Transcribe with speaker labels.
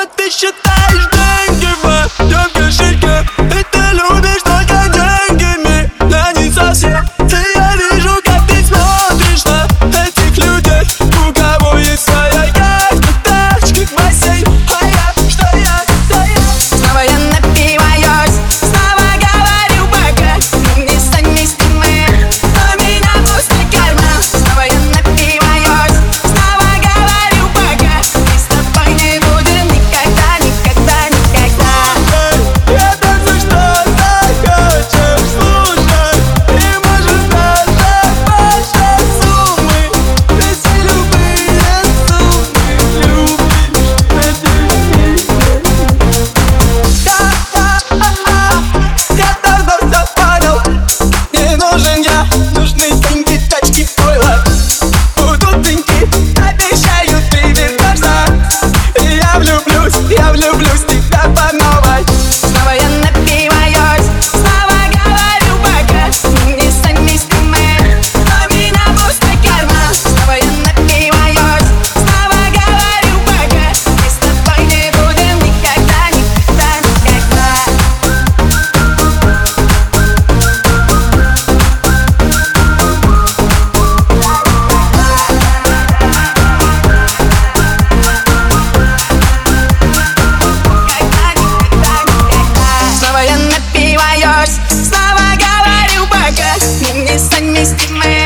Speaker 1: А ты считаешь деньги в моем кошельке Stick my